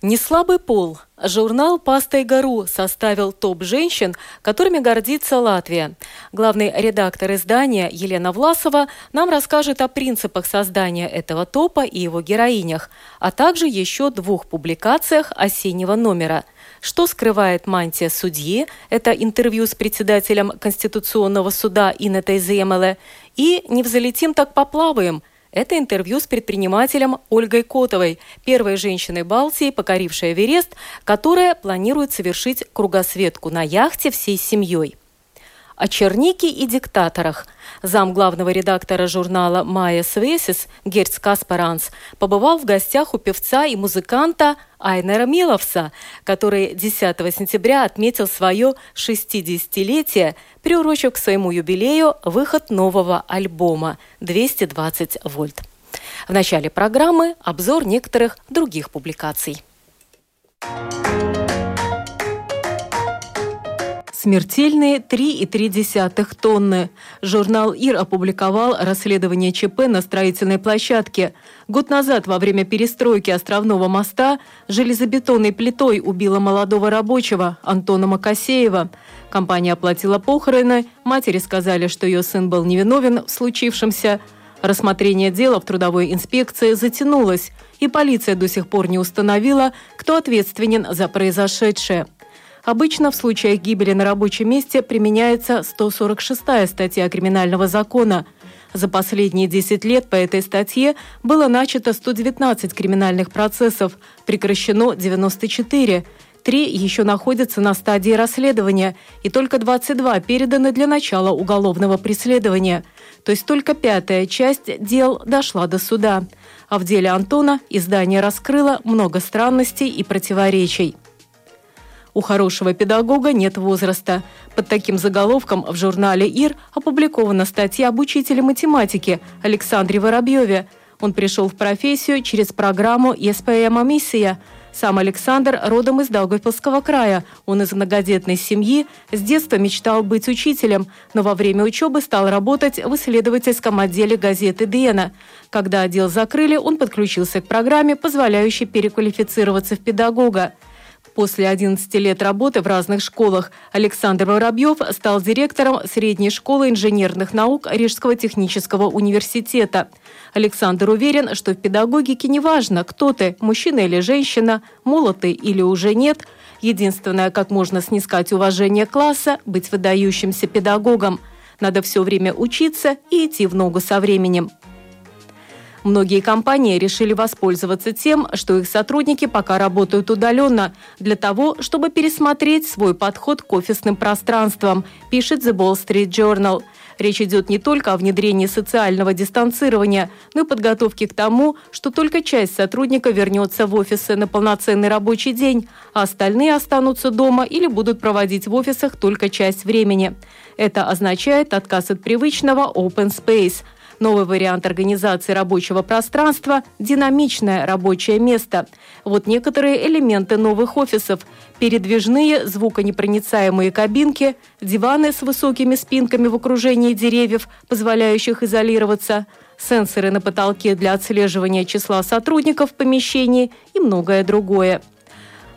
Неслабый пол. Журнал «Паста и гору» составил топ женщин, которыми гордится Латвия. Главный редактор издания Елена Власова нам расскажет о принципах создания этого топа и его героинях, а также еще двух публикациях осеннего номера – что скрывает мантия судьи? Это интервью с председателем Конституционного суда Инетой Земеле. И «Не взлетим, так поплаваем» Это интервью с предпринимателем Ольгой Котовой, первой женщиной Балтии, покорившей Эверест, которая планирует совершить кругосветку на яхте всей семьей о чернике и диктаторах. Зам главного редактора журнала «Майя Свесис» Герц Каспаранс побывал в гостях у певца и музыканта Айнера Миловса, который 10 сентября отметил свое 60-летие, приурочив к своему юбилею выход нового альбома «220 вольт». В начале программы обзор некоторых других публикаций. Смертельные 3,3 тонны. Журнал ИР опубликовал расследование ЧП на строительной площадке. Год назад, во время перестройки островного моста, железобетонной плитой убила молодого рабочего Антона Макасеева. Компания оплатила похороны, матери сказали, что ее сын был невиновен в случившемся. Рассмотрение дела в трудовой инспекции затянулось, и полиция до сих пор не установила, кто ответственен за произошедшее. Обычно в случаях гибели на рабочем месте применяется 146-я статья Криминального закона. За последние 10 лет по этой статье было начато 119 криминальных процессов, прекращено 94. Три еще находятся на стадии расследования, и только 22 переданы для начала уголовного преследования. То есть только пятая часть дел дошла до суда. А в деле Антона издание раскрыло много странностей и противоречий. У хорошего педагога нет возраста. Под таким заголовком в журнале «ИР» опубликована статья об учителе математики Александре Воробьеве. Он пришел в профессию через программу «ЕСПМ Миссия». Сам Александр родом из Даугавпилского края. Он из многодетной семьи, с детства мечтал быть учителем, но во время учебы стал работать в исследовательском отделе газеты «Диена». Когда отдел закрыли, он подключился к программе, позволяющей переквалифицироваться в педагога. После 11 лет работы в разных школах Александр Воробьев стал директором Средней школы инженерных наук Рижского технического университета. Александр уверен, что в педагогике не важно, кто ты, мужчина или женщина, молод ты или уже нет. Единственное, как можно снискать уважение класса – быть выдающимся педагогом. Надо все время учиться и идти в ногу со временем. Многие компании решили воспользоваться тем, что их сотрудники пока работают удаленно, для того, чтобы пересмотреть свой подход к офисным пространствам, пишет The Wall Street Journal. Речь идет не только о внедрении социального дистанцирования, но и подготовке к тому, что только часть сотрудников вернется в офисы на полноценный рабочий день, а остальные останутся дома или будут проводить в офисах только часть времени. Это означает отказ от привычного open space – Новый вариант организации рабочего пространства – динамичное рабочее место. Вот некоторые элементы новых офисов. Передвижные звуконепроницаемые кабинки, диваны с высокими спинками в окружении деревьев, позволяющих изолироваться, сенсоры на потолке для отслеживания числа сотрудников в помещении и многое другое.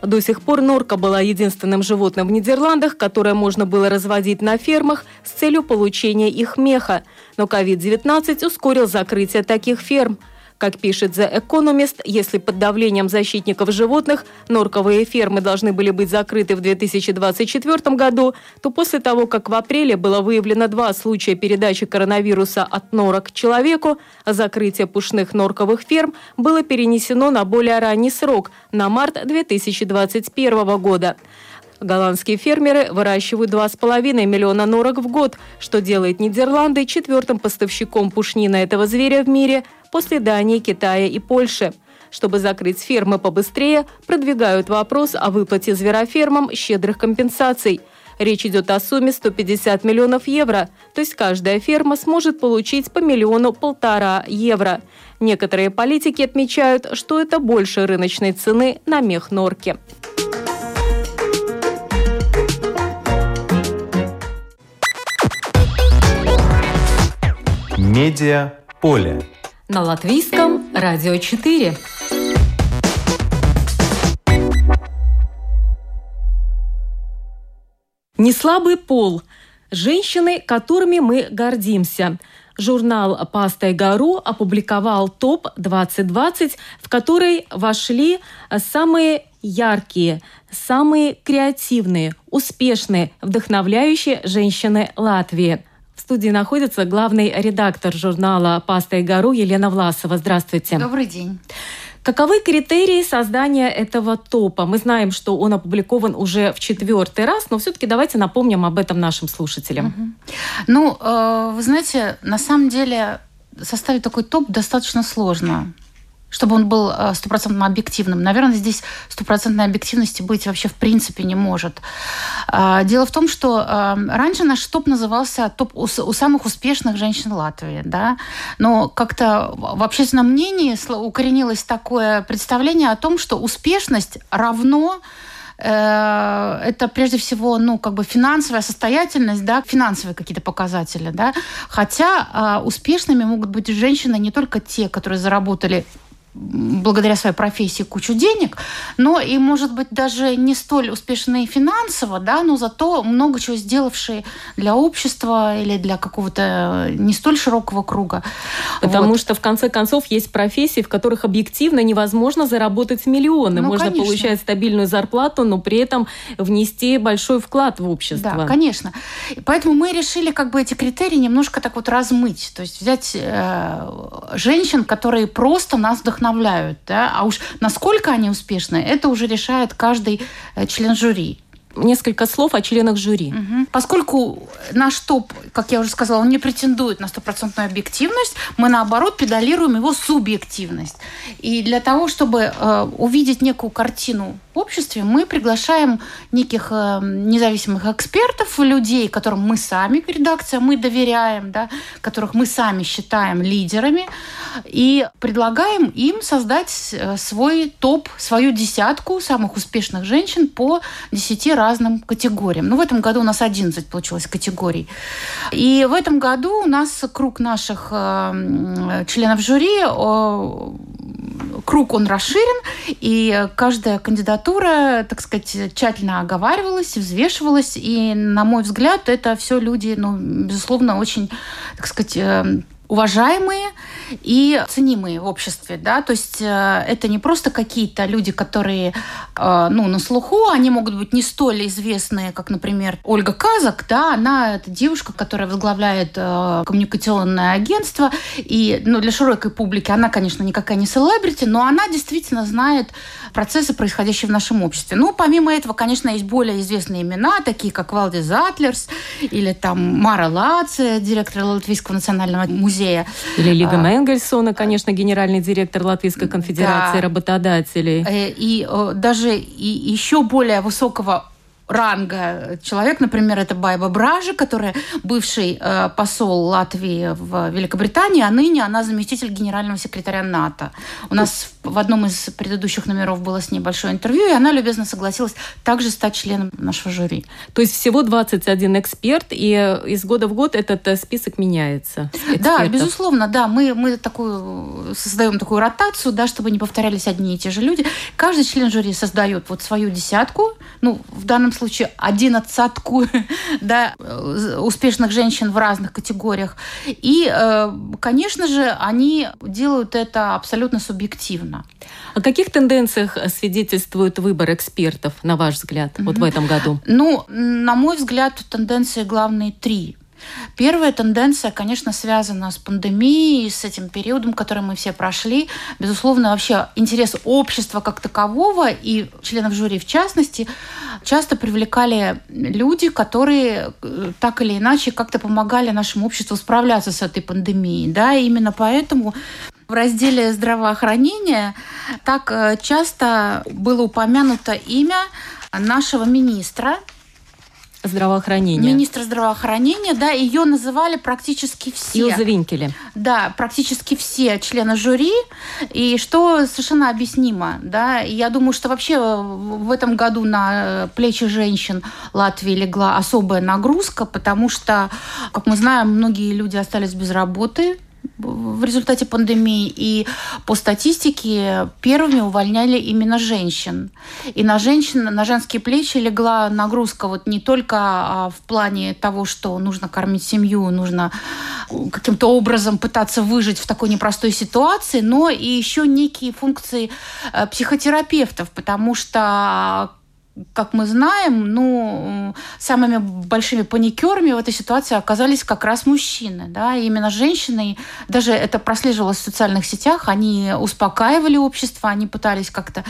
До сих пор норка была единственным животным в Нидерландах, которое можно было разводить на фермах с целью получения их меха. Но COVID-19 ускорил закрытие таких ферм – как пишет The Economist, если под давлением защитников животных норковые фермы должны были быть закрыты в 2024 году, то после того, как в апреле было выявлено два случая передачи коронавируса от норок человеку, закрытие пушных норковых ферм было перенесено на более ранний срок, на март 2021 года. Голландские фермеры выращивают 2,5 миллиона норок в год, что делает Нидерланды четвертым поставщиком пушнина этого зверя в мире после Дании, Китая и Польши. Чтобы закрыть фермы побыстрее, продвигают вопрос о выплате зверофермам щедрых компенсаций. Речь идет о сумме 150 миллионов евро, то есть каждая ферма сможет получить по миллиону полтора евро. Некоторые политики отмечают, что это больше рыночной цены на мех норки. Медиа поле. На латвийском радио 4. Неслабый пол. Женщины, которыми мы гордимся. Журнал «Паста и Гару» опубликовал ТОП-2020, в который вошли самые яркие, самые креативные, успешные, вдохновляющие женщины Латвии. В студии находится главный редактор журнала «Паста и Гару» Елена Власова. Здравствуйте. Добрый день. Каковы критерии создания этого топа? Мы знаем, что он опубликован уже в четвертый раз, но все-таки давайте напомним об этом нашим слушателям. Угу. Ну, э, вы знаете, на самом деле составить такой топ достаточно сложно чтобы он был э, стопроцентно объективным. Наверное, здесь стопроцентной объективности быть вообще в принципе не может. А, дело в том, что э, раньше наш топ назывался топ у самых успешных женщин Латвии, да, но как-то в общественном мнении укоренилось такое представление о том, что успешность равно э, это прежде всего, ну, как бы финансовая состоятельность, да, финансовые какие-то показатели, да. Хотя успешными могут быть женщины не только те, которые заработали благодаря своей профессии кучу денег, но и, может быть, даже не столь успешные финансово, да, но зато много чего сделавшие для общества или для какого-то не столь широкого круга. Потому вот. что, в конце концов, есть профессии, в которых объективно невозможно заработать миллионы. Ну, Можно конечно. получать стабильную зарплату, но при этом внести большой вклад в общество. Да, конечно. Поэтому мы решили как бы эти критерии немножко так вот размыть. То есть взять э, женщин, которые просто нас вдохновляют вдохновляют, да, а уж насколько они успешны, это уже решает каждый э, член жюри несколько слов о членах жюри. Угу. Поскольку наш топ, как я уже сказала, он не претендует на стопроцентную объективность, мы наоборот педалируем его субъективность. И для того, чтобы э, увидеть некую картину обществе, мы приглашаем неких э, независимых экспертов, людей, которым мы сами, редакция, мы доверяем, да, которых мы сами считаем лидерами, и предлагаем им создать э, свой топ, свою десятку самых успешных женщин по десяти разным категориям. Ну, в этом году у нас 11 получилось категорий. И в этом году у нас круг наших э, членов жюри круг он расширен, и каждая кандидатура, так сказать, тщательно оговаривалась, взвешивалась, и, на мой взгляд, это все люди, ну, безусловно, очень, так сказать, э, уважаемые и ценимые в обществе, да, то есть э, это не просто какие-то люди, которые, э, ну, на слуху, они могут быть не столь известные, как, например, Ольга Казак, да, она это девушка, которая возглавляет э, коммуникационное агентство, и, ну, для широкой публики она, конечно, никакая не селебрити, но она действительно знает процессы, происходящие в нашем обществе. Ну, помимо этого, конечно, есть более известные имена, такие как Валди Затлерс или там Мара Лаци, директор Латвийского национального музея, музея. Или Лига а, Менгельсона, конечно, генеральный директор Латвийской конфедерации да. работодателей. Э, и, и даже и еще более высокого ранга человек, например, это Байба Бражи, которая бывший э, посол Латвии в Великобритании, а ныне она заместитель генерального секретаря НАТО. У нас в одном из предыдущих номеров было с ней большое интервью, и она любезно согласилась также стать членом нашего жюри. То есть всего 21 эксперт, и из года в год этот э, список меняется? Экспертов. Да, безусловно, да. Мы, мы такую, создаем такую ротацию, да, чтобы не повторялись одни и те же люди. Каждый член жюри создает вот свою десятку, ну, в данном случае одиннадцатку да, успешных женщин в разных категориях. И, э, конечно же, они делают это абсолютно субъективно. О каких тенденциях свидетельствует выбор экспертов, на ваш взгляд, вот в этом году? Ну, на мой взгляд, тенденции главные три. Первая тенденция, конечно, связана с пандемией, с этим периодом, который мы все прошли. Безусловно, вообще интерес общества как такового и членов жюри в частности часто привлекали люди, которые э, так или иначе как-то помогали нашему обществу справляться с этой пандемией. Да? И именно поэтому в разделе здравоохранения так э, часто было упомянуто имя нашего министра здравоохранения. Министр здравоохранения, да, ее называли практически все. Илза Винкеле. Да, практически все члены жюри, и что совершенно объяснимо, да. И я думаю, что вообще в этом году на плечи женщин Латвии легла особая нагрузка, потому что, как мы знаем, многие люди остались без работы, в результате пандемии. И по статистике первыми увольняли именно женщин. И на женщин, на женские плечи легла нагрузка вот не только а, в плане того, что нужно кормить семью, нужно каким-то образом пытаться выжить в такой непростой ситуации, но и еще некие функции э, психотерапевтов, потому что как мы знаем, ну, самыми большими паникерами в этой ситуации оказались как раз мужчины. Да? И именно женщины, даже это прослеживалось в социальных сетях, они успокаивали общество, они пытались как-то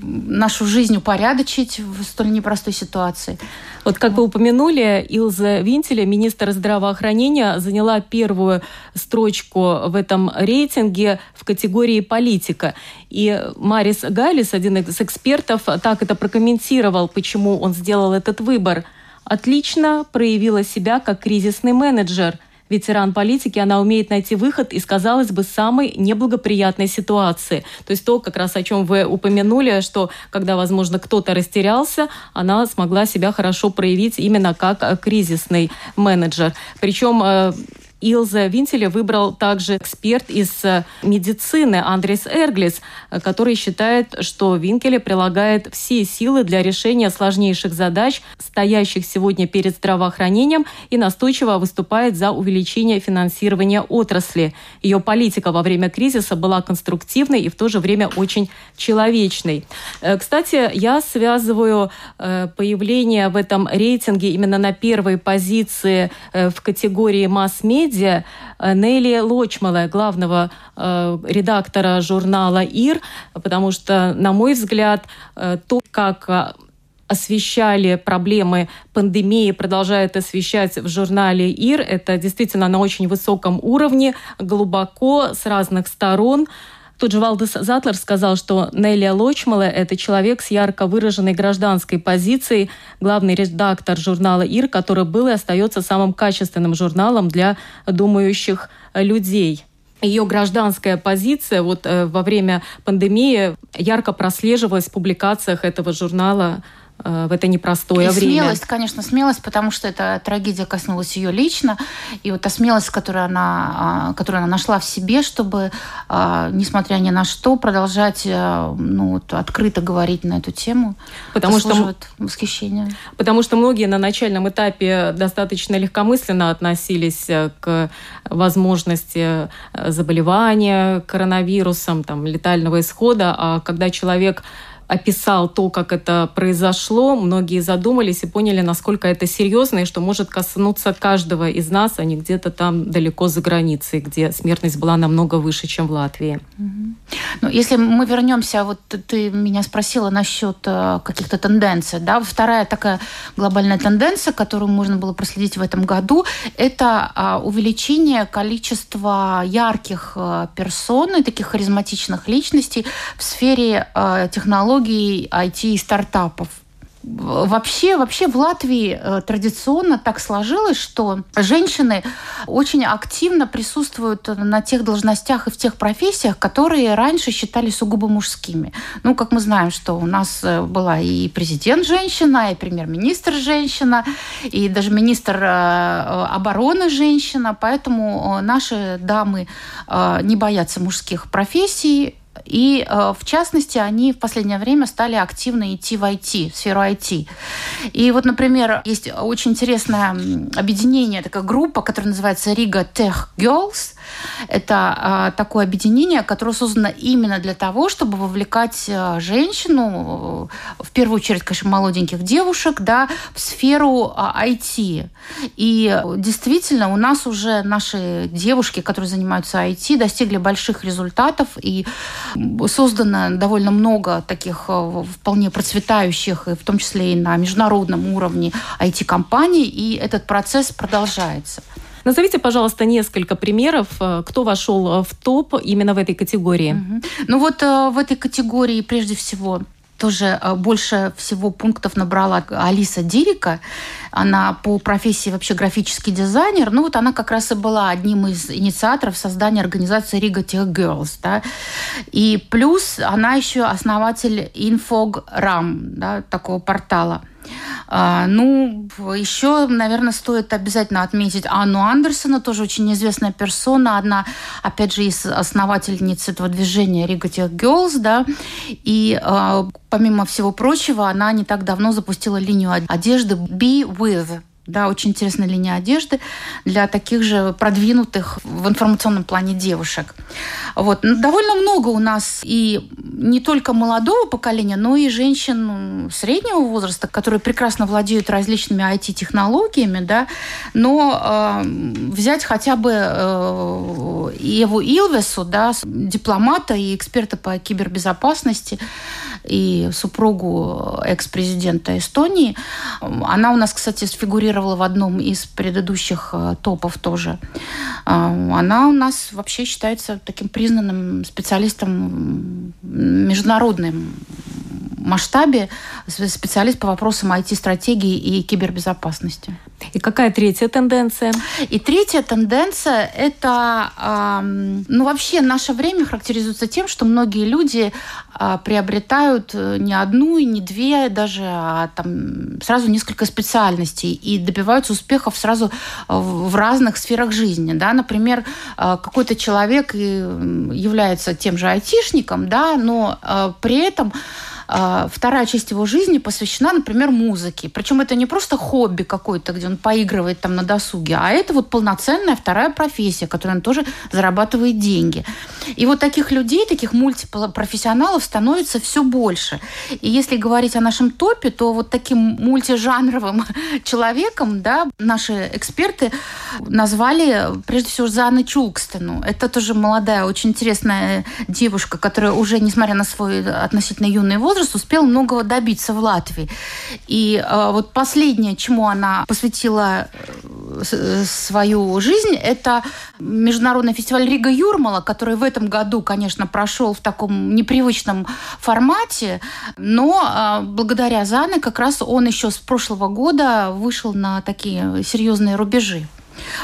нашу жизнь упорядочить в столь непростой ситуации. Вот как вы упомянули, Илза Винтеля, министр здравоохранения, заняла первую строчку в этом рейтинге в категории политика. И Марис Галис, один из экспертов, так это прокомментировал, почему он сделал этот выбор. Отлично проявила себя как кризисный менеджер – ветеран политики, она умеет найти выход из, казалось бы, самой неблагоприятной ситуации. То есть то, как раз о чем вы упомянули, что когда, возможно, кто-то растерялся, она смогла себя хорошо проявить именно как кризисный менеджер. Причем э, Илза Винтеля выбрал также эксперт из э, медицины Андрес Эрглис, э, который считает, что Винкеле прилагает все силы для решения сложнейших задач, стоящих сегодня перед здравоохранением, и настойчиво выступает за увеличение финансирования отрасли. Ее политика во время кризиса была конструктивной и в то же время очень человечной. Э, кстати, я связываю появление в этом рейтинге именно на первой позиции в категории масс-медиа медиа э, Нелли Лочмала, главного э, редактора журнала «Ир», потому что, на мой взгляд, э, то, как освещали проблемы пандемии, продолжают освещать в журнале «Ир». Это действительно на очень высоком уровне, глубоко, с разных сторон. Тут же Валдес Затлер сказал, что Нелли Лочмала – это человек с ярко выраженной гражданской позицией, главный редактор журнала «Ир», который был и остается самым качественным журналом для думающих людей. Ее гражданская позиция вот э, во время пандемии ярко прослеживалась в публикациях этого журнала в это непростое и время. Смелость, конечно, смелость, потому что эта трагедия коснулась ее лично. И вот та смелость, которую она, а, которую она нашла в себе, чтобы, а, несмотря ни на что, продолжать э, ну, вот, открыто говорить на эту тему, потому что восхищение. Потому что многие на начальном этапе достаточно легкомысленно относились э, к возможности заболевания коронавирусом, там, летального исхода, а когда человек описал то, как это произошло, многие задумались и поняли, насколько это серьезно и что может коснуться каждого из нас, а не где-то там далеко за границей, где смертность была намного выше, чем в Латвии. Ну, если мы вернемся, вот ты меня спросила насчет э, каких-то тенденций, да, вторая такая глобальная тенденция, которую можно было проследить в этом году, это а, увеличение количества ярких э, персон и таких харизматичных личностей в сфере э, технологий технологий IT и стартапов. Вообще, вообще в Латвии э, традиционно так сложилось, что женщины очень активно присутствуют на тех должностях и в тех профессиях, которые раньше считались сугубо мужскими. Ну, как мы знаем, что у нас э, была и президент женщина, и премьер-министр женщина, и даже министр э, обороны женщина, поэтому наши дамы не боятся мужских профессий, и, э, в частности, они в последнее время стали активно идти в IT, в сферу IT. И вот, например, есть очень интересное объединение, такая группа, которая называется Riga Tech Girls. Это э, такое объединение, которое создано именно для того, чтобы вовлекать э, женщину, в первую очередь, конечно, молоденьких девушек, да, в сферу IT. И действительно, у нас уже наши девушки, которые занимаются IT, достигли больших результатов, и создано довольно много таких э, вполне процветающих, в том числе и на международном уровне IT-компаний, и этот процесс продолжается. Назовите, пожалуйста, несколько примеров, э, кто вошел в топ именно в этой категории. Угу. Ну вот э, в этой категории прежде всего тоже э, больше всего пунктов набрала Алиса Дирика. Она по профессии вообще графический дизайнер. Ну вот она как раз и была одним из инициаторов создания организации Riga Tech Girls. Да? И плюс она еще основатель Infog.ram, да, такого портала. А, ну, еще, наверное, стоит обязательно отметить Анну Андерсона, тоже очень известная персона, одна, опять же, из основательниц этого движения Riga Tech Girls, да, и а, помимо всего прочего, она не так давно запустила линию одежды Be With, cuida. Да, очень интересная линия одежды для таких же продвинутых в информационном плане девушек. Вот. Ну, довольно много у нас и не только молодого поколения, но и женщин среднего возраста, которые прекрасно владеют различными IT-технологиями, да, но э, взять хотя бы э, Еву Илвесу, да, дипломата и эксперта по кибербезопасности, и супругу экс-президента Эстонии. Она у нас, кстати, сфигурировала в одном из предыдущих э, топов тоже. А, она у нас вообще считается таким признанным специалистом международным масштабе специалист по вопросам IT-стратегии и кибербезопасности. И какая третья тенденция? И третья тенденция – это, э, ну, вообще наше время характеризуется тем, что многие люди э, приобретают э, не одну и не две даже, а там сразу несколько специальностей и добиваются успехов сразу в разных сферах жизни, да, например, э, какой-то человек является тем же айтишником, да, но э, при этом а, вторая часть его жизни посвящена, например, музыке. Причем это не просто хобби какое-то, где он поигрывает там на досуге, а это вот полноценная вторая профессия, которой он тоже зарабатывает деньги. И вот таких людей, таких мультипрофессионалов становится все больше. И если говорить о нашем топе, то вот таким мультижанровым человеком, да, наши эксперты назвали прежде всего Заны Чулкстену. Это тоже молодая, очень интересная девушка, которая уже, несмотря на свой относительно юный возраст, возраст успел многого добиться в Латвии. И э, вот последнее, чему она посвятила э, свою жизнь, это международный фестиваль Рига Юрмала, который в этом году, конечно, прошел в таком непривычном формате, но э, благодаря Зане как раз он еще с прошлого года вышел на такие серьезные рубежи.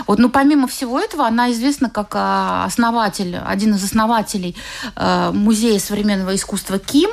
Вот, но помимо всего этого, она известна как а, основатель, один из основателей э, Музея современного искусства Ким.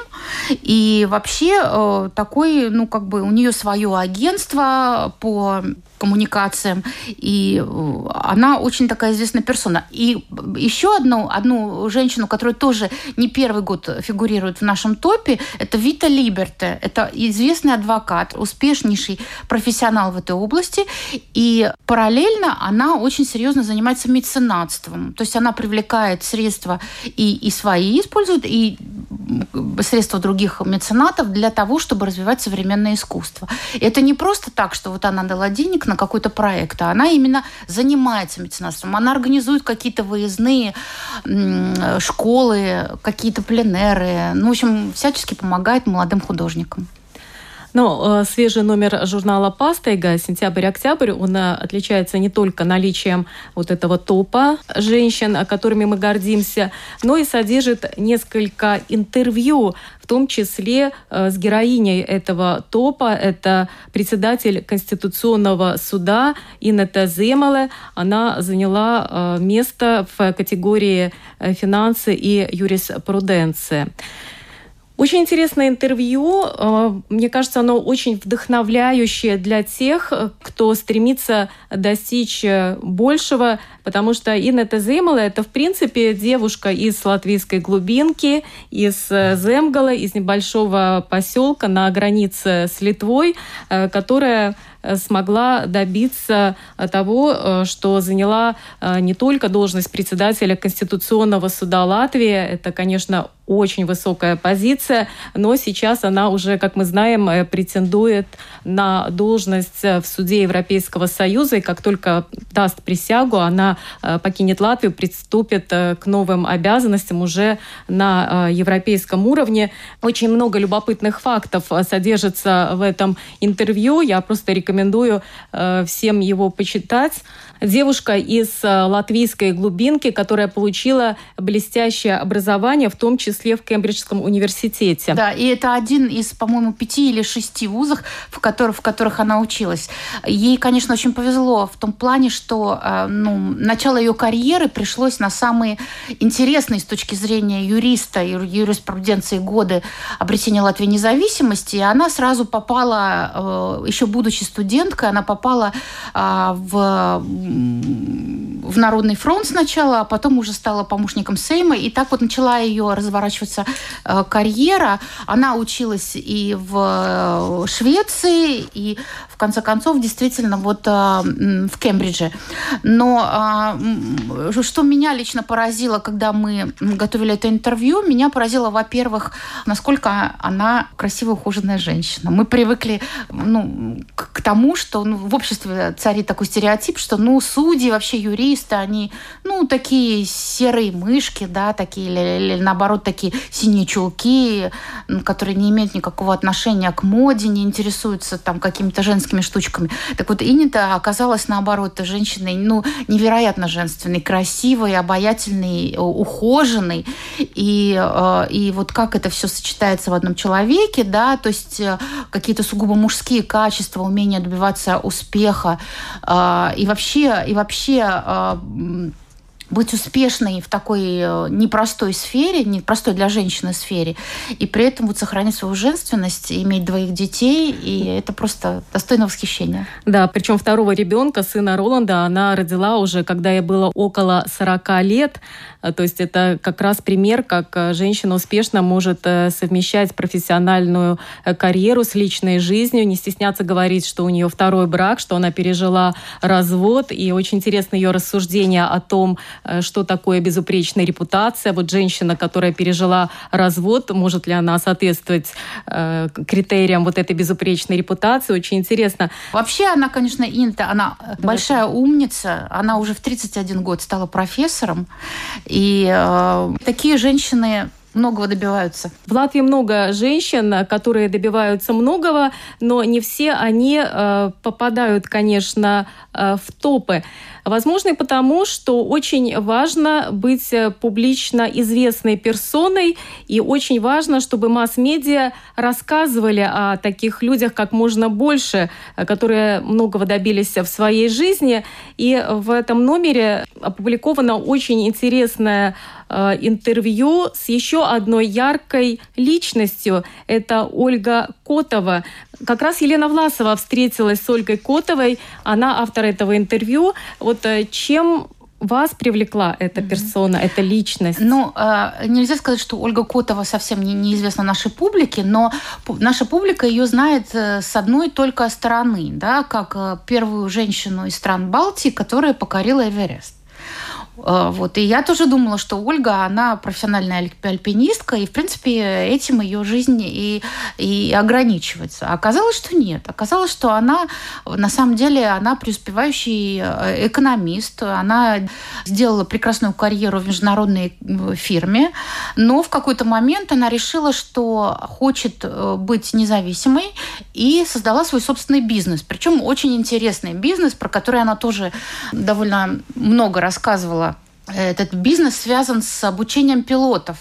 И вообще э, такой, ну, как бы у нее свое агентство по коммуникациям. И э, она очень такая известная персона. И еще одну, одну женщину, которая тоже не первый год фигурирует в нашем топе, это Вита Либерте. Это известный адвокат, успешнейший профессионал в этой области. И параллельно она очень серьезно занимается меценатством. То есть она привлекает средства и, и свои использует, и средства других меценатов для того, чтобы развивать современное искусство. И это не просто так, что вот она дала денег на какой-то проект, а она именно занимается меценатством. Она организует какие-то выездные школы, какие-то пленеры. Ну, в общем, всячески помогает молодым художникам. Но э, свежий номер журнала «Пастайга» сентябрь-октябрь, он э, отличается не только наличием вот этого топа женщин, которыми мы гордимся, но и содержит несколько интервью, в том числе э, с героиней этого топа. Это председатель Конституционного суда Инета Земале. Она заняла место в категории «Финансы и юриспруденция». Очень интересное интервью. Э, мне кажется, оно очень вдохновляющее для тех, кто стремится достичь э, большего, потому что Инна Земала – это, в принципе, девушка из латвийской глубинки, из э, Земгала, из небольшого поселка на границе с Литвой, которая смогла добиться того, что заняла не только должность председателя Конституционного суда Латвии, это, конечно, очень высокая позиция, но сейчас она уже, как мы знаем, э, претендует на должность э, в суде Европейского Союза, и как только даст присягу, она э, покинет Латвию, приступит к новым обязанностям уже на европейском уровне. Очень много любопытных фактов содержится в этом интервью. Я просто рекомендую всем его почитать. Девушка из латвийской глубинки, которая получила блестящее образование, в том числе в Кембриджском университете. Да, и это один из, по-моему, пяти или шести вузов, в которых, в которых она училась. Ей, конечно, очень повезло в том плане, что э, ну, начало ее карьеры пришлось на самые интересные с точки зрения юриста и юриспруденции годы обретения Латвии независимости. И она сразу попала, э, еще будучи студенткой, она попала э, в, в Народный фронт сначала, а потом уже стала помощником Сейма. И так вот начала ее разворачиваться карьера. Она училась и в Швеции, и в конце концов действительно вот в Кембридже. Но что меня лично поразило, когда мы готовили это интервью, меня поразило, во-первых, насколько она красивая, ухоженная женщина. Мы привыкли ну, к тому, что ну, в обществе царит такой стереотип, что ну, судьи, вообще юристы, они ну, такие серые мышки, да, такие, или, или наоборот, такие синие чулки, которые не имеют никакого отношения к моде, не интересуются там какими-то женскими штучками. Так вот, Инита оказалась наоборот женщиной, ну, невероятно женственной, красивой, обаятельной, ухоженной. И, э, и вот как это все сочетается в одном человеке, да, то есть э, какие-то сугубо мужские качества, умение добиваться успеха. Э, и вообще, и вообще быть успешной в такой э, непростой сфере, непростой для женщины сфере, и при этом вот сохранить свою женственность, иметь двоих детей, и это просто достойно восхищения. Да, причем второго ребенка, сына Роланда, она родила уже, когда ей было около 40 лет, то есть это как раз пример, как э, женщина успешно может совмещать профессиональную карьеру с личной жизнью, не стесняться говорить, что у нее второй брак, что она пережила развод, и очень интересно ее рассуждение о том, Э, что такое безупречная репутация. Вот женщина, которая пережила развод, может ли она соответствовать э, критериям вот этой безупречной репутации. Очень интересно. Вообще она, конечно, Инта, она большая умница. Она уже в 31 год стала профессором. И э, такие женщины многого добиваются. В Латвии много женщин, которые добиваются многого, но не все они э, попадают, конечно, э, в топы. Возможно, потому, что очень важно быть э, публично известной персоной, и очень важно, чтобы масс-медиа рассказывали о таких людях как можно больше, э, которые многого добились в своей жизни. И в этом номере опубликовано очень интересное э, интервью с еще одной яркой личностью. Это Ольга Котова. Как раз Елена Власова встретилась с Ольгой Котовой. Она автор этого интервью. Вот э, чем вас привлекла эта персона, mm-hmm. эта личность? Ну, э, нельзя сказать, что Ольга Котова совсем не, неизвестна нашей публике, но наша публика ее знает с одной только стороны, да, как первую женщину из стран Балтии, которая покорила Эверест. А, вот. И я тоже думала, что Ольга, она профессиональная альпинистка, и, в принципе, этим ее жизнь и, и ограничивается. А оказалось, что нет. Оказалось, что она, на самом деле, она преуспевающий э, экономист. Она сделала прекрасную карьеру в международной фирме, но в какой-то момент она решила, что хочет э, быть независимой и создала свой собственный бизнес. Причем очень интересный бизнес, про который она тоже довольно много рассказывала этот бизнес связан с обучением пилотов.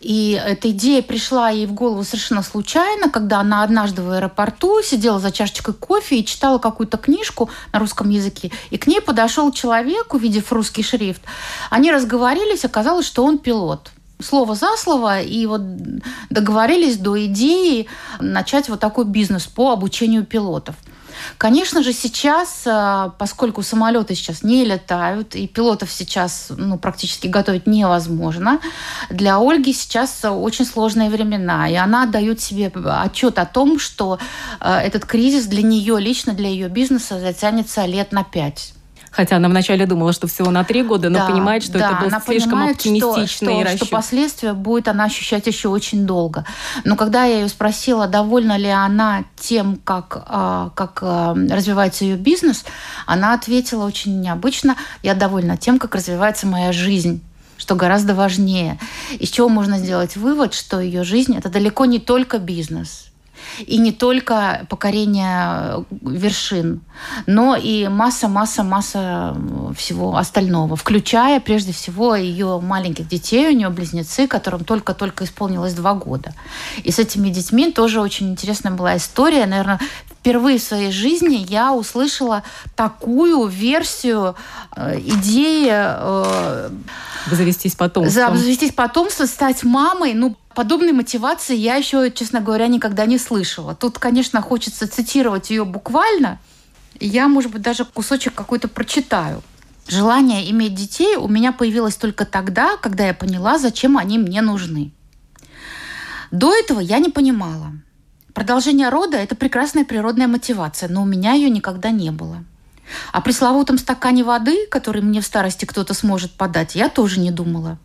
И эта идея пришла ей в голову совершенно случайно, когда она однажды в аэропорту сидела за чашечкой кофе и читала какую-то книжку на русском языке. И к ней подошел человек, увидев русский шрифт. Они разговорились, оказалось, что он пилот слово за слово, и вот договорились до идеи начать вот такой бизнес по обучению пилотов. Конечно же, сейчас, э, поскольку самолеты сейчас не летают, и пилотов сейчас ну, практически готовить невозможно, для Ольги сейчас очень сложные времена, и она дает себе отчет о том, что э, этот кризис для нее лично, для ее бизнеса затянется лет на пять. Хотя она вначале думала, что всего на три года, но да, понимает, что да, это был слишком понимает, оптимистичный что, что, расчет. что последствия будет она ощущать еще очень долго. Но когда я ее спросила, довольна ли она тем, как, а, как а, развивается ее бизнес, она ответила очень необычно, я довольна тем, как развивается моя жизнь что гораздо важнее. Из чего можно сделать вывод, что ее жизнь это далеко не только бизнес. И не только покорение вершин, но и масса-масса-масса всего остального, включая прежде всего ее маленьких детей, у нее близнецы, которым только-только исполнилось два года. И с этими детьми тоже очень интересная была история. Наверное, впервые в своей жизни я услышала такую версию э, идеи... Э, Завестись потомством. Завестись потомством, стать мамой. Ну, подобной мотивации я еще, честно говоря, никогда не слышала. Тут, конечно, хочется цитировать ее буквально. Я, может быть, даже кусочек какой-то прочитаю. Желание иметь детей у меня появилось только тогда, когда я поняла, зачем они мне нужны. До этого я не понимала. Продолжение рода – это прекрасная природная мотивация, но у меня ее никогда не было. О пресловутом стакане воды, который мне в старости кто-то сможет подать, я тоже не думала.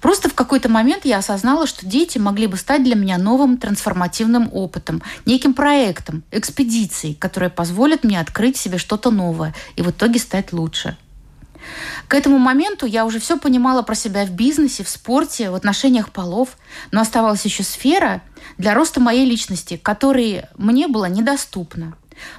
Просто в какой-то момент я осознала, что дети могли бы стать для меня новым трансформативным опытом, неким проектом, экспедицией, которая позволит мне открыть себе что-то новое и в итоге стать лучше. К этому моменту я уже все понимала про себя в бизнесе, в спорте, в отношениях полов, но оставалась еще сфера для роста моей личности, которой мне было недоступна.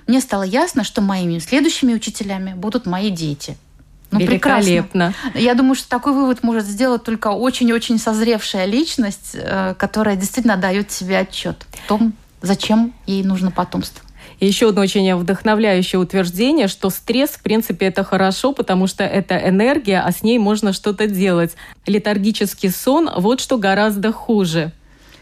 Мне стало ясно, что моими следующими учителями будут мои дети – ну, Великолепно. Прекрасно. Я думаю, что такой вывод может сделать только очень-очень созревшая личность, э, которая действительно дает себе отчет в том, зачем ей нужно потомство. И еще одно очень вдохновляющее утверждение, что стресс, в принципе, это хорошо, потому что это энергия, а с ней можно что-то делать. Летаргический сон – вот что гораздо хуже.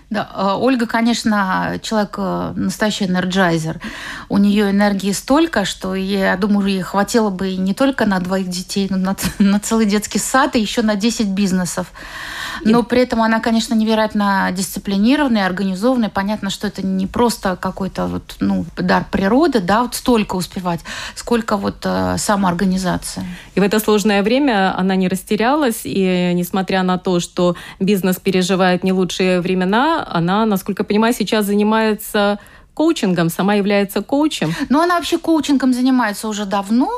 Да, э, Ольга, конечно, человек э, настоящий энерджайзер. У нее энергии столько, что я думаю, ей хватило бы и не только на двоих детей, но на, на целый детский сад и еще на 10 бизнесов. Но при этом она, конечно, невероятно дисциплинированная, организованная. Понятно, что это не просто какой-то вот, ну, дар природы, да, вот столько успевать, сколько вот э, самоорганизация. И в это сложное время она не растерялась, и несмотря на то, что бизнес переживает не лучшие времена, она, насколько я понимаю, сейчас занимается коучингом, сама является коучем. Но она вообще коучингом занимается уже давно,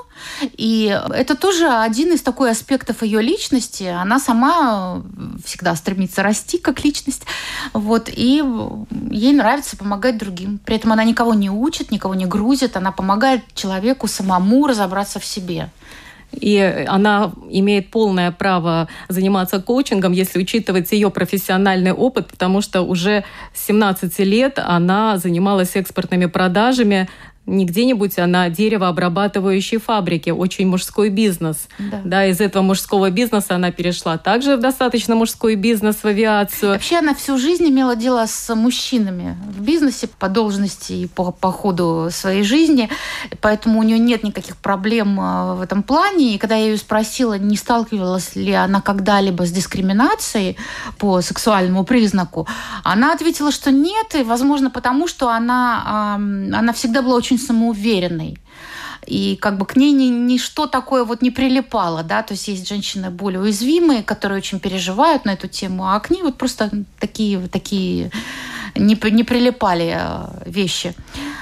и это тоже один из такой аспектов ее личности. Она сама всегда стремится расти как личность, вот, и ей нравится помогать другим. При этом она никого не учит, никого не грузит, она помогает человеку самому разобраться в себе. И она имеет полное право заниматься коучингом, если учитывать ее профессиональный опыт, потому что уже с 17 лет она занималась экспортными продажами не где-нибудь, а на деревообрабатывающей фабрике. Очень мужской бизнес. Да. да, из этого мужского бизнеса она перешла также в достаточно мужской бизнес, в авиацию. Вообще она всю жизнь имела дело с мужчинами в бизнесе по должности и по, по ходу своей жизни, поэтому у нее нет никаких проблем э, в этом плане. И когда я ее спросила, не сталкивалась ли она когда-либо с дискриминацией по сексуальному признаку, она ответила, что нет, и, возможно, потому что она, она всегда была очень очень самоуверенной. И как бы к ней ни, ничто такое вот не прилипало, да, то есть есть женщины более уязвимые, которые очень переживают на эту тему, а к ней вот просто такие, такие не, не прилипали э, вещи.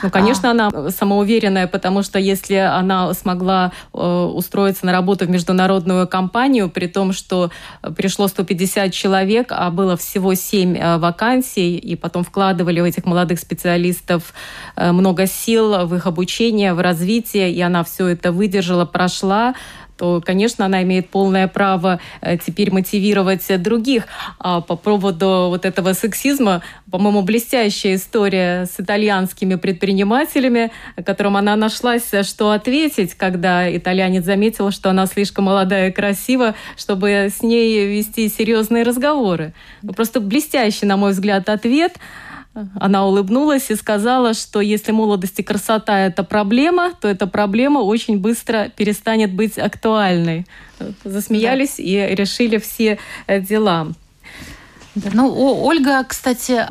Ну, конечно, а. она самоуверенная, потому что если она смогла э, устроиться на работу в международную компанию, при том, что пришло 150 человек, а было всего 7 э, вакансий, и потом вкладывали в этих молодых специалистов э, много сил в их обучение, в развитие, и она все это выдержала, прошла, то, конечно, она имеет полное право э, теперь мотивировать других. А по поводу вот этого сексизма, по-моему, блестящая история с итальянскими предпринимателями, которым она нашлась, что ответить, когда итальянец заметил, что она слишком молодая и красива, чтобы с ней вести серьезные разговоры. Просто блестящий, на мой взгляд, ответ – она улыбнулась и сказала, что если молодость и красота – это проблема, то эта проблема очень быстро перестанет быть актуальной. Засмеялись да. и решили все э, дела. Да, ну, Ольга, кстати,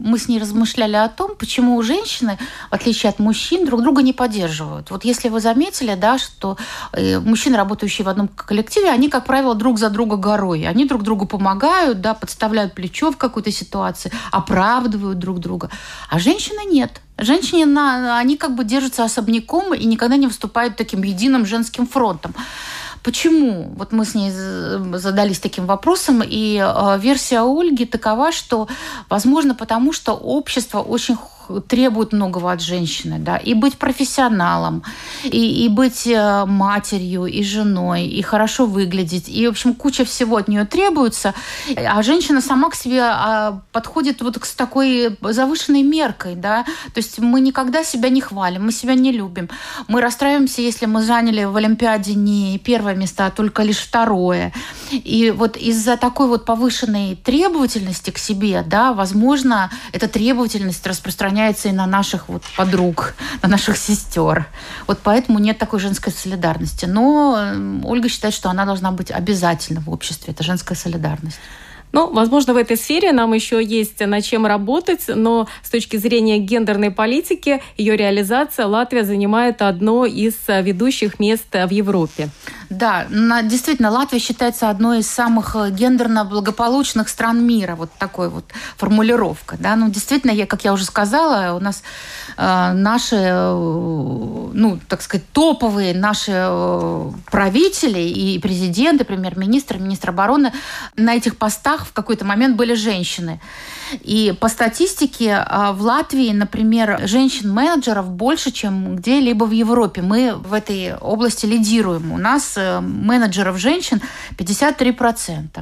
мы с ней размышляли о том, почему женщины, в отличие от мужчин, друг друга не поддерживают. Вот если вы заметили, да, что э, мужчины, работающие в одном коллективе, они, как правило, друг за друга горой. Они друг другу помогают, да, подставляют плечо в какой-то ситуации, оправдывают друг друга. А женщины нет. Женщины, они как бы держатся особняком и никогда не выступают таким единым женским фронтом. Почему? Вот мы с ней задались таким вопросом, и э, версия Ольги такова, что, возможно, потому что общество очень требуют многого от женщины, да, и быть профессионалом, и, и быть э, матерью, и женой, и хорошо выглядеть, и, в общем, куча всего от нее требуется, а женщина сама к себе а, подходит вот с такой завышенной меркой, да, то есть мы никогда себя не хвалим, мы себя не любим, мы расстраиваемся, если мы заняли в Олимпиаде не первое место, а только лишь второе, и вот из-за такой вот повышенной требовательности к себе, да, возможно, эта требовательность распространяется и на наших вот подруг, на наших сестер. Вот поэтому нет такой женской солидарности. Но Ольга считает, что она должна быть обязательно в обществе. Это женская солидарность. Ну, возможно, в этой сфере нам еще есть над чем работать, но с точки зрения гендерной политики, ее реализация Латвия занимает одно из ведущих мест в Европе. Да, действительно, Латвия считается одной из самых э, гендерно благополучных стран мира. Вот такой вот формулировка. Да? Ну, действительно, я, как я уже сказала, у нас э, наши, э, ну, так сказать, топовые наши э, правители и президенты, премьер-министр, министр обороны на этих постах в какой-то момент были женщины. И по статистике а, в Латвии, например, женщин-менеджеров больше, чем где-либо в Европе. Мы в этой области лидируем. У нас э, менеджеров женщин 53%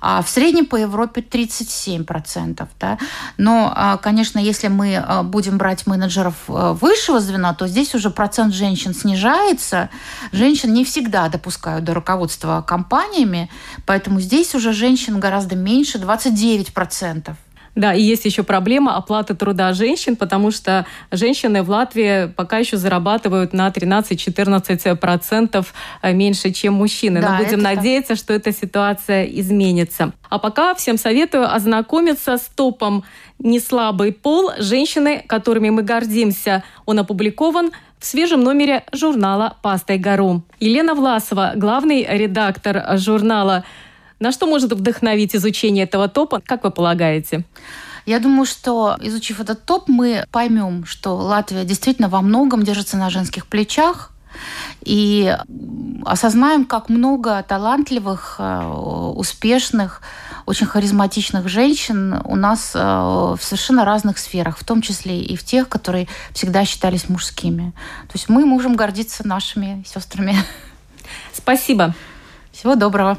а в среднем по Европе 37%. Да? Но, а, конечно, если мы а, будем брать менеджеров высшего звена, то здесь уже процент женщин снижается. Женщин не всегда допускают до руководства компаниями, поэтому здесь уже женщин гораздо меньше, 29%. Да, и есть еще проблема оплаты труда женщин, потому что женщины в Латвии пока еще зарабатывают на 13-14% меньше, чем мужчины. Да, Но будем надеяться, так. что эта ситуация изменится. А пока всем советую ознакомиться с топом «Неслабый пол. Женщины, которыми мы гордимся». Он опубликован в свежем номере журнала «Пастой гору». Елена Власова, главный редактор журнала на что может вдохновить изучение этого топа, как вы полагаете? Я думаю, что изучив этот топ, мы поймем, что Латвия действительно во многом держится на женских плечах, и осознаем, как много талантливых, э, успешных, очень харизматичных женщин у нас э, в совершенно разных сферах, в том числе и в тех, которые всегда считались мужскими. То есть мы можем гордиться нашими сестрами. Спасибо. Всего доброго.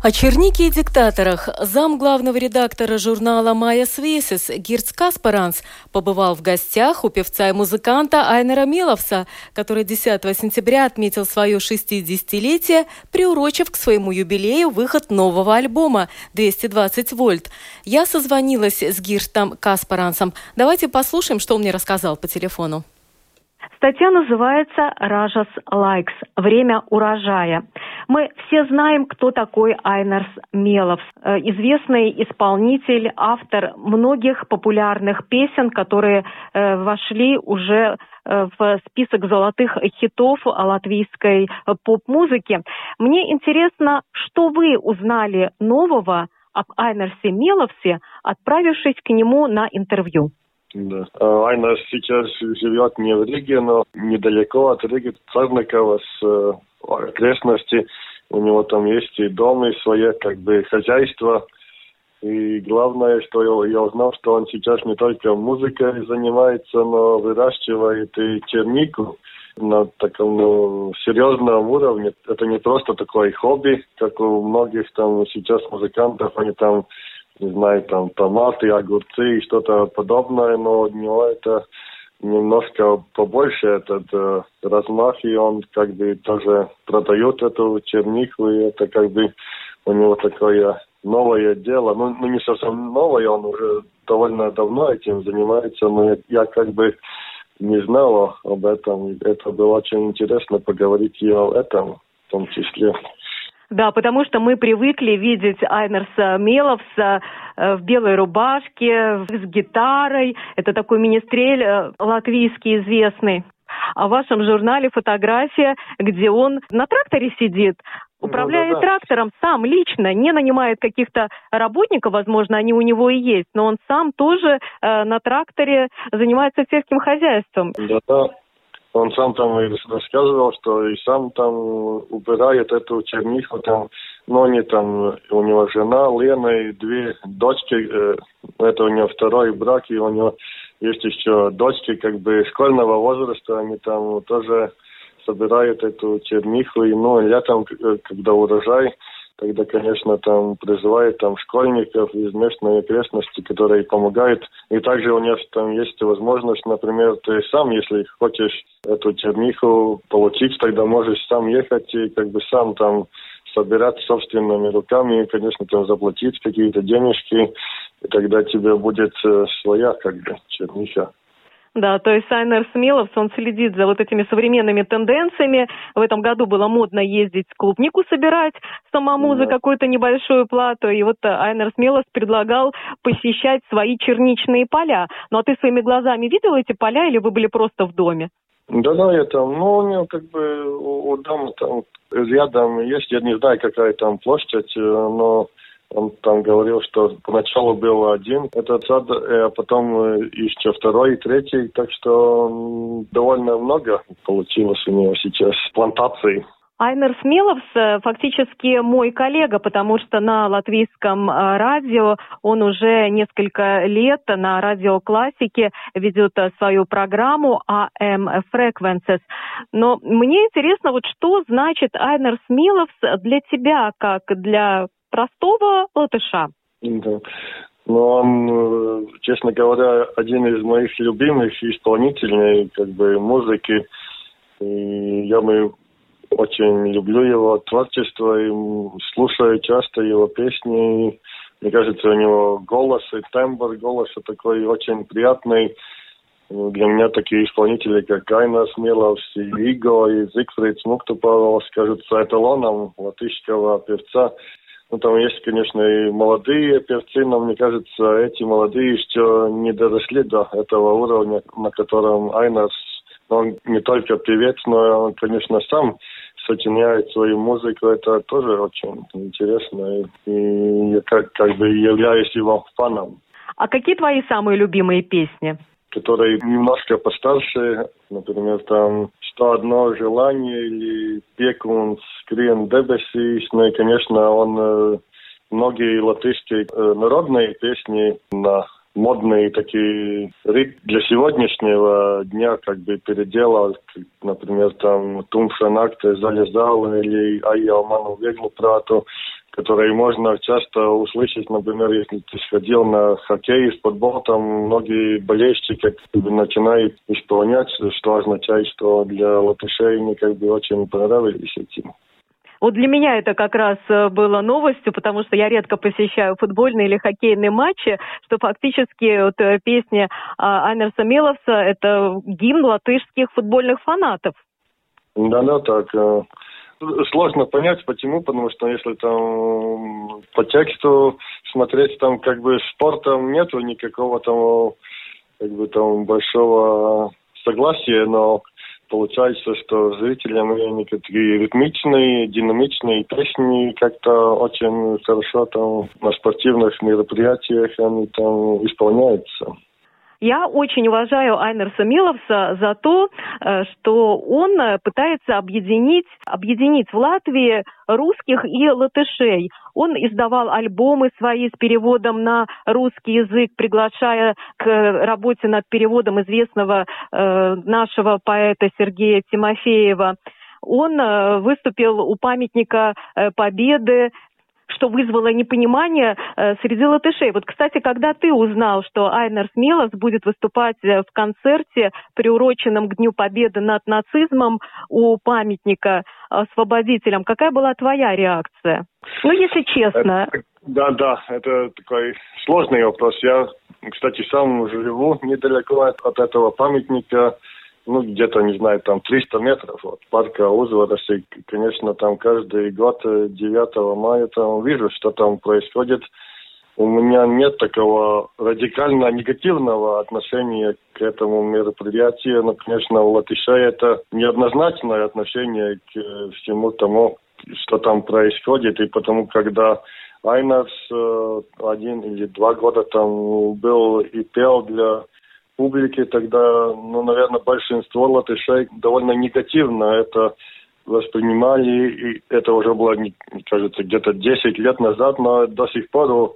О чернике и диктаторах зам главного редактора журнала «Майя Свесис» Гирц Каспаранс побывал в гостях у певца и музыканта Айнера Меловса, который 10 сентября отметил свое 60-летие, приурочив к своему юбилею выход нового альбома «220 вольт». Я созвонилась с Гиртом Каспарансом. Давайте послушаем, что он мне рассказал по телефону. Статья называется «Ражас Лайкс. Время урожая». Мы все знаем, кто такой Айнерс Меловс. Э, известный исполнитель, автор многих популярных песен, которые э, вошли уже э, в список золотых хитов латвийской поп-музыки. Мне интересно, что вы узнали нового об Айнерсе Меловсе, отправившись к нему на интервью? Да. Айна сейчас живет не в Риге, но недалеко от Риги, Царникова с э, окрестности. У него там есть и дом, и свое как бы хозяйство. И главное, что я, я узнал, что он сейчас не только музыкой занимается, но выращивает и чернику на таком ну, серьезном уровне. Это не просто такое хобби, как у многих там сейчас музыкантов, они там не знаю, там томаты, огурцы и что-то подобное, но у него это немножко побольше этот э, размах, и он как бы тоже продает эту чернику, и это как бы у него такое новое дело. Ну, ну не совсем новое, он уже довольно давно этим занимается, но я, я как бы не знал об этом. Это было очень интересно поговорить и о этом в том числе. Да, потому что мы привыкли видеть Айнерса Меловса э, в белой рубашке, с гитарой. Это такой министрель э, латвийский известный. А в вашем журнале фотография, где он на тракторе сидит, управляет ну, да, да. трактором сам лично, не нанимает каких-то работников, возможно, они у него и есть, но он сам тоже э, на тракторе занимается сельским хозяйством. Да, да. Он сам там рассказывал, что и сам там убирает эту черниху там, но они там, у него жена Лена и две дочки, э, это у него второй брак, и у него есть еще дочки как бы школьного возраста, они там тоже собирают эту черниху, и ну, летом, э, когда урожай, тогда, конечно, там призывают там школьников из местной окрестности, которые помогают. И также у нас там есть возможность, например, ты сам, если хочешь эту черниху получить, тогда можешь сам ехать и как бы сам там собирать собственными руками, конечно, там заплатить какие-то денежки, и тогда тебе будет э, своя как бы черниха. Да, то есть Сайнер Смелов, он следит за вот этими современными тенденциями. В этом году было модно ездить клубнику собирать самому да. за какую-то небольшую плату. И вот Айнер Смелов предлагал посещать свои черничные поля. Ну а ты своими глазами видел эти поля или вы были просто в доме? Да, да, я там, ну, у него как бы у, у дома там рядом есть, я не знаю, какая там площадь, э, но он там говорил, что поначалу был один этот сад, э, а потом э, еще второй и третий, так что довольно много получилось у него сейчас плантаций. Айнер Смеловс э, фактически мой коллега, потому что на латвийском радио он уже несколько лет на радио классики ведет свою программу AM Frequencies. Но мне интересно, вот что значит Айнер Смеловс для тебя, как для простого латыша. Да. Но он, э, честно говоря, один из моих любимых исполнителей как бы музыки. И я мы очень люблю его творчество и слушаю часто его песни. Мне кажется, у него голос и тембр голоса такой очень приятный. Для меня такие исполнители, как Гайна Смелов, и Иго, и Зигфрид Смуктупавов, кажутся эталоном латышского певца. Ну, там есть, конечно, и молодые певцы, но мне кажется, эти молодые еще не доросли до этого уровня, на котором Айнас, он не только певец, но он, конечно, сам сочиняет свою музыку, это тоже очень интересно. И я как, как бы являюсь его фаном. А какие твои самые любимые песни? Которые немножко постарше, например, там «Что одно желание» или «Пекун скрин дебесис», ну и, конечно, он э, многие латышские э, народные песни на модные такие для сегодняшнего дня как бы переделал, например, там «Тумша накте залезал» или «Ай, я веглу прату» которые можно часто услышать, например, если ты сходил на хоккей с футбол, там многие болельщики как бы начинают исполнять, что означает, что для латышей они как бы очень понравились этим. Вот для меня это как раз э, было новостью, потому что я редко посещаю футбольные или хоккейные матчи, что фактически вот э, песня Айнерса Меловса – это гимн латышских футбольных фанатов. Да-да, так. Сложно понять, почему, потому что если там по тексту смотреть, там как бы спортом нету никакого там как бы там большого согласия, но получается, что зрителям они такие ритмичные, динамичные песни как-то очень хорошо там на спортивных мероприятиях они там исполняются. Я очень уважаю Айнерса Миловса за то, э, что он э, пытается объединить, объединить в Латвии русских и латышей. Он издавал альбомы свои с переводом на русский язык, приглашая к работе над переводом известного э, нашего поэта Сергея Тимофеева. Он э, выступил у памятника Победы что вызвало непонимание э, среди латышей. Вот, кстати, когда ты узнал, что Айнер Смелос будет выступать э, в концерте, приуроченном к Дню Победы над нацизмом у памятника освободителям, какая была твоя реакция? Ну, если честно. да, да, это такой сложный вопрос. Я, кстати, сам живу недалеко от этого памятника ну, где-то, не знаю, там 300 метров от парка Узвороси. Конечно, там каждый год 9 э, мая там вижу, что там происходит. У меня нет такого радикально негативного отношения к этому мероприятию. Но, конечно, у латышей это неоднозначное отношение к э, всему тому, что там происходит. И потому, когда Айнарс э, один или два года там был и пел для публики, тогда, ну, наверное, большинство латышей довольно негативно это воспринимали, и это уже было, кажется, где-то 10 лет назад, но до сих пор,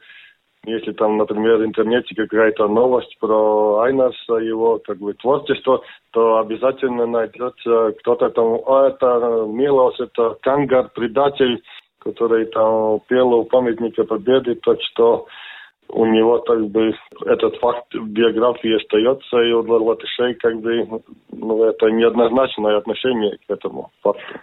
если там, например, в интернете какая-то новость про Айнарса, его как бы творчество, то обязательно найдется кто-то там, а это Милос, это Кангар, предатель, который там пел у памятника Победы, так что у него как бы этот факт в биографии остается, и у латышей как бы ну, это неоднозначное отношение к этому факту.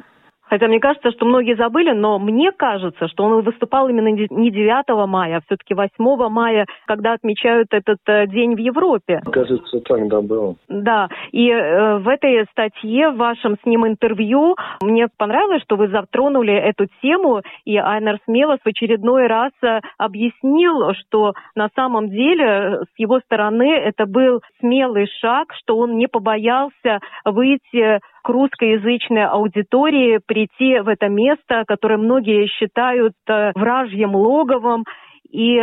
Хотя мне кажется, что многие забыли, но мне кажется, что он выступал именно не 9 мая, а все-таки 8 мая, когда отмечают этот э, день в Европе. Кажется, так, да, было. Да, и э, в этой статье, в вашем с ним интервью, мне понравилось, что вы затронули эту тему, и Айнер Смелос в очередной раз э, объяснил, что на самом деле э, с его стороны это был смелый шаг, что он не побоялся выйти к русскоязычной аудитории, прийти в это место, которое многие считают э, вражьим логовом. И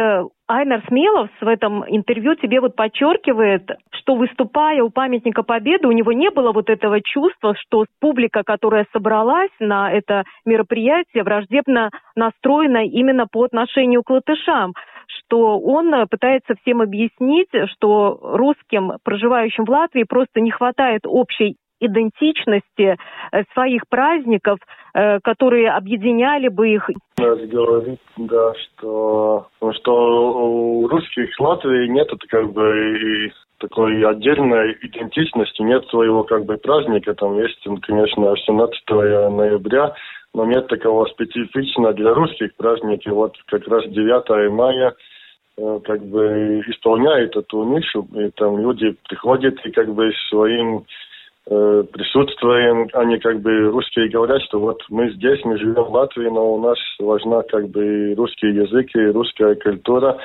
Айнер Смелов в этом интервью тебе вот подчеркивает, что выступая у памятника Победы, у него не было вот этого чувства, что публика, которая собралась на это мероприятие, враждебно настроена именно по отношению к латышам что он пытается всем объяснить, что русским, проживающим в Латвии, просто не хватает общей идентичности э, своих праздников, э, которые объединяли бы их. Говорит, да, что, что у русских Латвии нет как бы такой отдельной идентичности, нет своего как бы праздника, там есть, конечно, 18 ноября, но нет такого специфичного для русских праздника. Вот как раз 9 мая э, как бы исполняет эту нишу, и там люди приходят и как бы своим Э, присутствуем, они как бы русские говорят, что вот мы здесь, мы живем в Латвии, но у нас важна как бы русский язык и русская культура.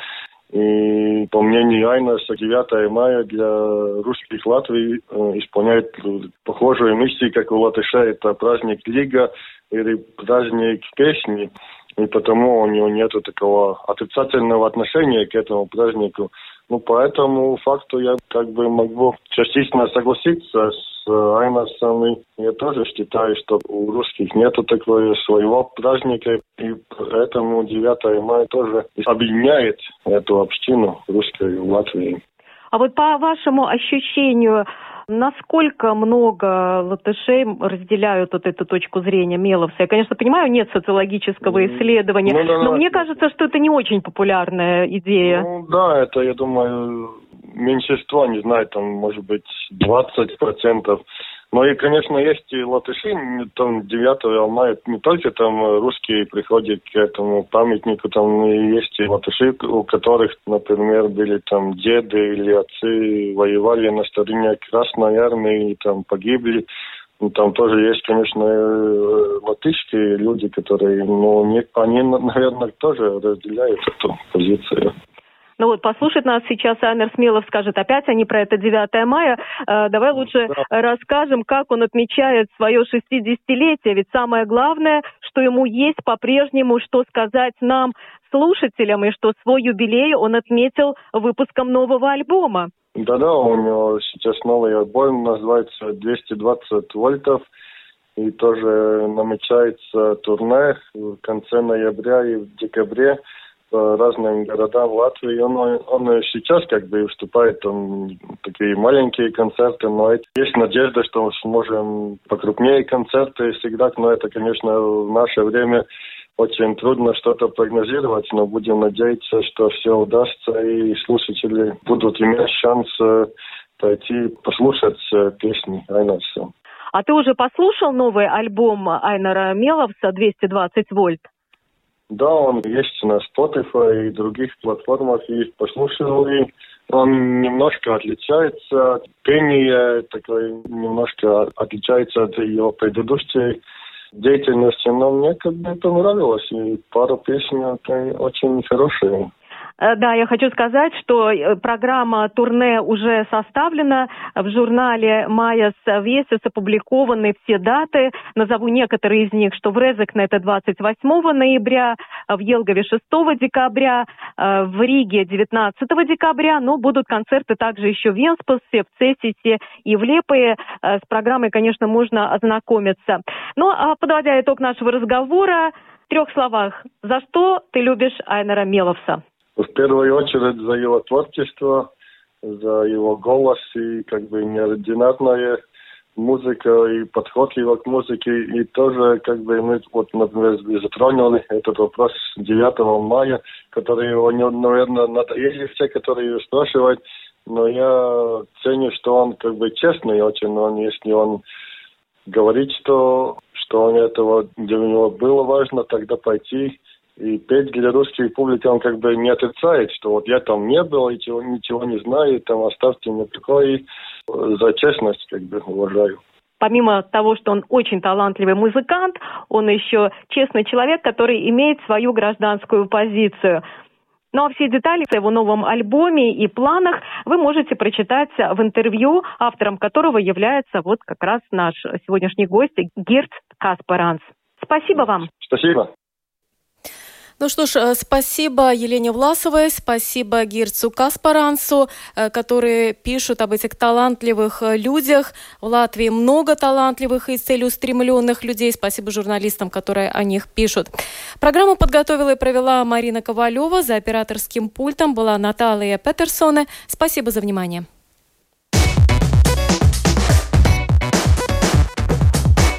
И по мнению Айнаса, 9 мая для русских Латвии э, исполняет похожую миссию, как у латышей. Это праздник Лига или праздник песни. И потому у него нет такого отрицательного отношения к этому празднику. Ну, по этому факту я как бы могу частично согласиться с Айнасом. Я тоже считаю, что у русских нету такого своего праздника, и поэтому 9 мая тоже объединяет эту общину русской в Латвии. А вот по вашему ощущению, насколько много латышей разделяют вот эту точку зрения Меловса? Я, конечно, понимаю, нет социологического исследования, ну, да, но да. мне кажется, что это не очень популярная идея. Ну да, это, я думаю, меньшинство, не знаю, там, может быть, 20%. Ну и, конечно, есть и латыши, там 9 мая не только там русские приходят к этому памятнику, там есть и латыши, у которых, например, были там деды или отцы воевали на стороне Красной Армии и там погибли. Ну, там тоже есть, конечно, э, латышские люди, которые, ну, не, они, наверное, тоже разделяют эту позицию. Ну вот, послушать нас сейчас Айнер Смелов скажет опять они про это 9 мая. Э, давай лучше да. расскажем, как он отмечает свое 60-летие. Ведь самое главное, что ему есть по-прежнему, что сказать нам, слушателям, и что свой юбилей он отметил выпуском нового альбома. Да-да, у него сейчас новый альбом, называется «220 вольтов». И тоже намечается турне в конце ноября и в декабре по разным городам Латвии. Он, он сейчас как бы выступает там такие маленькие концерты, но есть надежда, что мы сможем покрупнее концерты сыграть, но это, конечно, в наше время очень трудно что-то прогнозировать, но будем надеяться, что все удастся и слушатели будут иметь шанс э, пойти послушать э, песни Айнарса. А ты уже послушал новый альбом Айнара Меловса «220 вольт»? Да, он есть на Spotify и других платформах, и послушал, и он немножко отличается, пение такое немножко отличается от его предыдущей деятельности, но мне как бы понравилось, и пару песен очень хорошие. Э, да, я хочу сказать, что э, программа турне уже составлена. В журнале «Майяс Весис» опубликованы все даты. Назову некоторые из них, что в Резекне это 28 ноября, в Елгове 6 декабря, э, в Риге 19 декабря, но будут концерты также еще в Венспилсе, в Цесисе и в Лепое. С программой, конечно, можно ознакомиться. Ну, а подводя итог нашего разговора, в трех словах, за что ты любишь Айнера Меловса? В первую очередь за его творчество, за его голос и как бы неординарная музыка и подход его к музыке. И тоже как бы мы вот, например, затронули этот вопрос 9 мая, который его, наверное, надоели все, которые спрашивают. Но я ценю, что он как бы честный очень, он, если он говорит, что, что он этого для него было важно, тогда пойти и петь для русской публики он как бы не отрицает, что вот я там не был, ничего, ничего не знаю, там оставьте мне такое. И за честность как бы уважаю. Помимо того, что он очень талантливый музыкант, он еще честный человек, который имеет свою гражданскую позицию. Ну а все детали о его новом альбоме и планах вы можете прочитать в интервью, автором которого является вот как раз наш сегодняшний гость Герт Каспаранс. Спасибо вам. Спасибо. Ну что ж, э, спасибо Елене Власовой, спасибо Гирцу Каспарансу, э, которые пишут об этих талантливых э, людях. В Латвии много талантливых и целеустремленных людей. Спасибо журналистам, которые о них пишут. Программу подготовила и провела Марина Ковалева. За операторским пультом была Наталья Петерсоне. Спасибо за внимание.